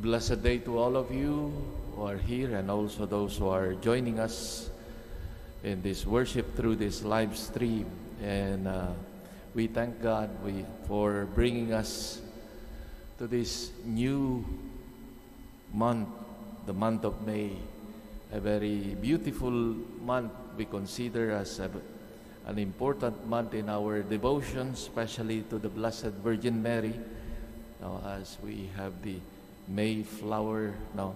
blessed day to all of you who are here and also those who are joining us in this worship through this live stream. And uh, we thank God we, for bringing us to this new month, the month of May, a very beautiful month we consider as a, an important month in our devotion, especially to the Blessed Virgin Mary, now, as we have the Mayflower, now,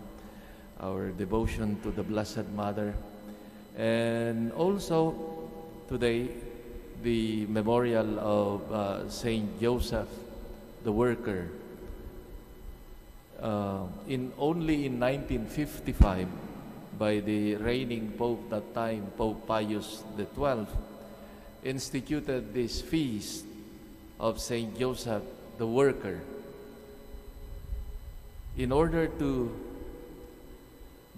our devotion to the Blessed Mother. And also today, the memorial of uh, Saint Joseph, the worker. Uh, in only in 1955, by the reigning pope that time, Pope Pius XII, instituted this feast of Saint Joseph, the worker, in order to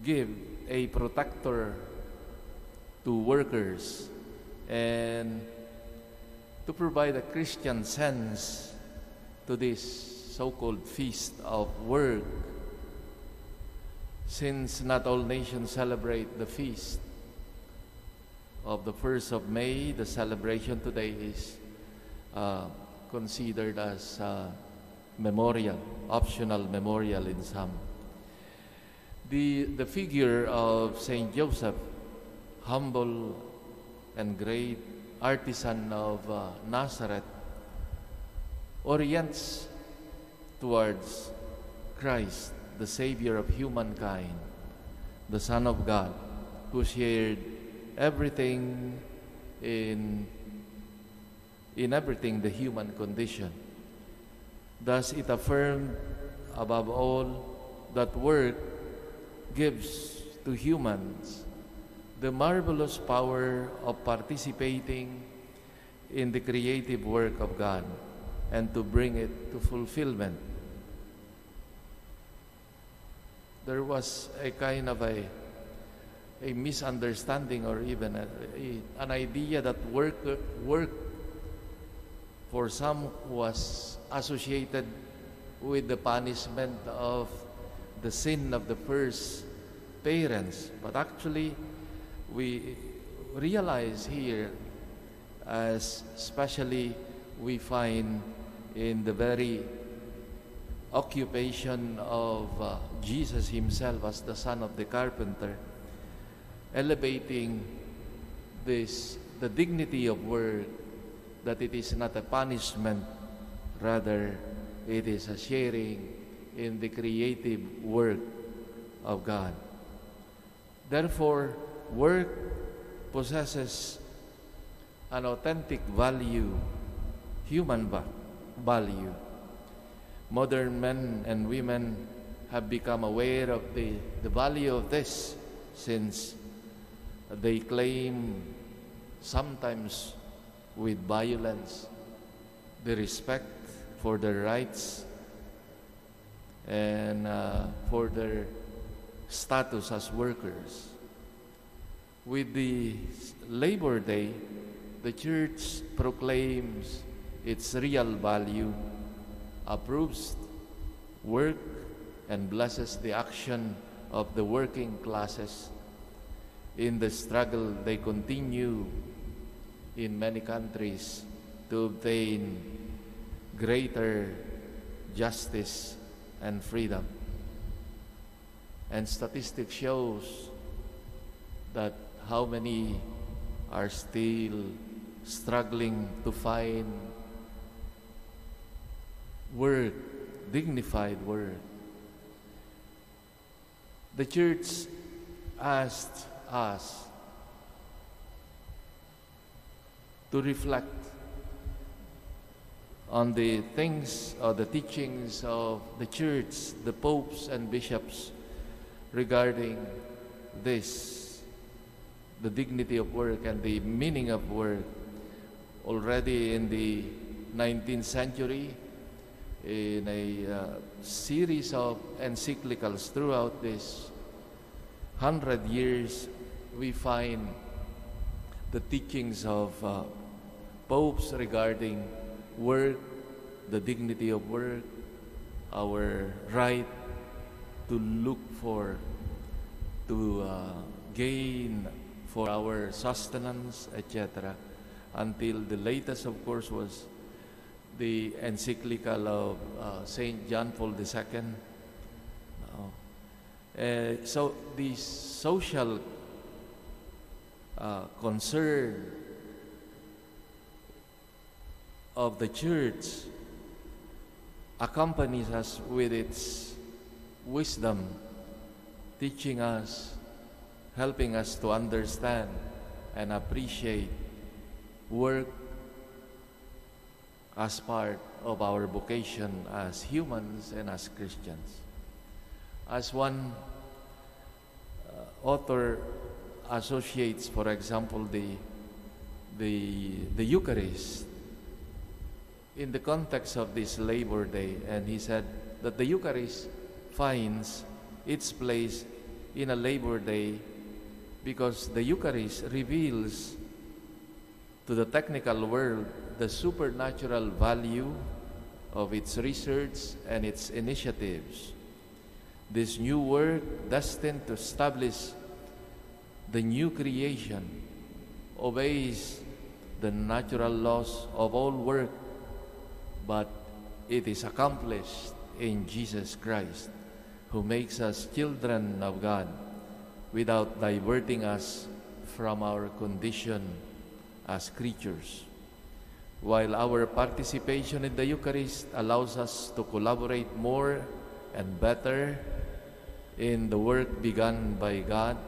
give a protector to workers and to provide a Christian sense to this so-called feast of work. Since not all nations celebrate the feast of the 1st of May, the celebration today is uh, considered as uh, memorial, optional memorial in some. The, the figure of Saint Joseph, humble and great artisan of uh, Nazareth, orients towards Christ, the Savior of humankind, the Son of God, who shared everything in, in everything the human condition. Thus, it affirmed above all that work gives to humans the marvelous power of participating in the creative work of God and to bring it to fulfillment. There was a kind of a, a misunderstanding or even a, a, an idea that work, work for some was associated with the punishment of the sin of the first parents. But actually, we realize here, as especially we find in the very occupation of uh, Jesus himself as the son of the carpenter, elevating this the dignity of work that it is not a punishment rather it is a sharing in the creative work of God. Therefore work possesses an authentic value human value. Modern men and women have become aware of the, the value of this since they claim sometimes with violence the respect for their rights and uh, for their status as workers. With the Labor Day, the church proclaims its real value, approves work, and blesses the action of the working classes in the struggle they continue in many countries to obtain greater justice and freedom. And statistics shows that how many are still struggling to find work, dignified work. The church asked us to reflect on the things or the teachings of the church, the popes and bishops regarding this, the dignity of work and the meaning of work. Already in the 19th century, in a uh, series of encyclicals throughout this hundred years, we find the teachings of uh, popes regarding work, the dignity of work, our right to look for, to uh, gain for our sustenance, etc. Until the latest, of course, was the encyclical of uh, Saint John Paul II. Uh, so the social uh, concern of the church accompanies us with its wisdom, teaching us, helping us to understand and appreciate work as part of our vocation as humans and as Christians. As one uh, author associates, for example, the, the, the Eucharist in the context of this Labor Day, and he said that the Eucharist finds its place in a Labor Day because the Eucharist reveals to the technical world the supernatural value of its research and its initiatives. This new work, destined to establish the new creation, obeys the natural laws of all work but it is accomplished in Jesus Christ, who makes us children of God without diverting us from our condition as creatures. While our participation in the Eucharist allows us to collaborate more and better in the work begun by God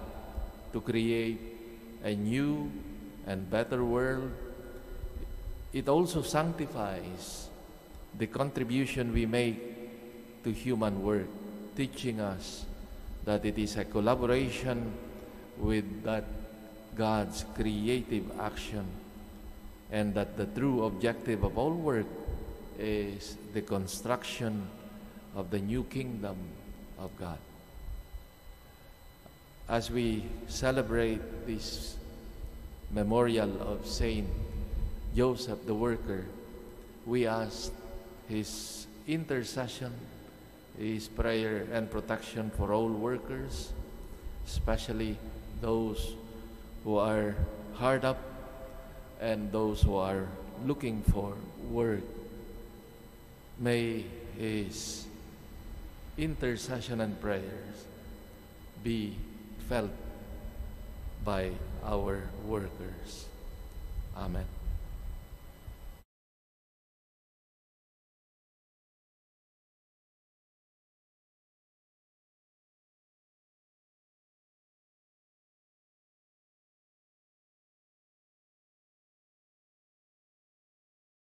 to create a new and better world, it also sanctifies the contribution we make to human work, teaching us that it is a collaboration with that God's creative action and that the true objective of all work is the construction of the new kingdom of God. As we celebrate this memorial of Saint Joseph the Worker, we ask his intercession, his prayer and protection for all workers, especially those who are hard up and those who are looking for work. May his intercession and prayers be felt by our workers. Amen.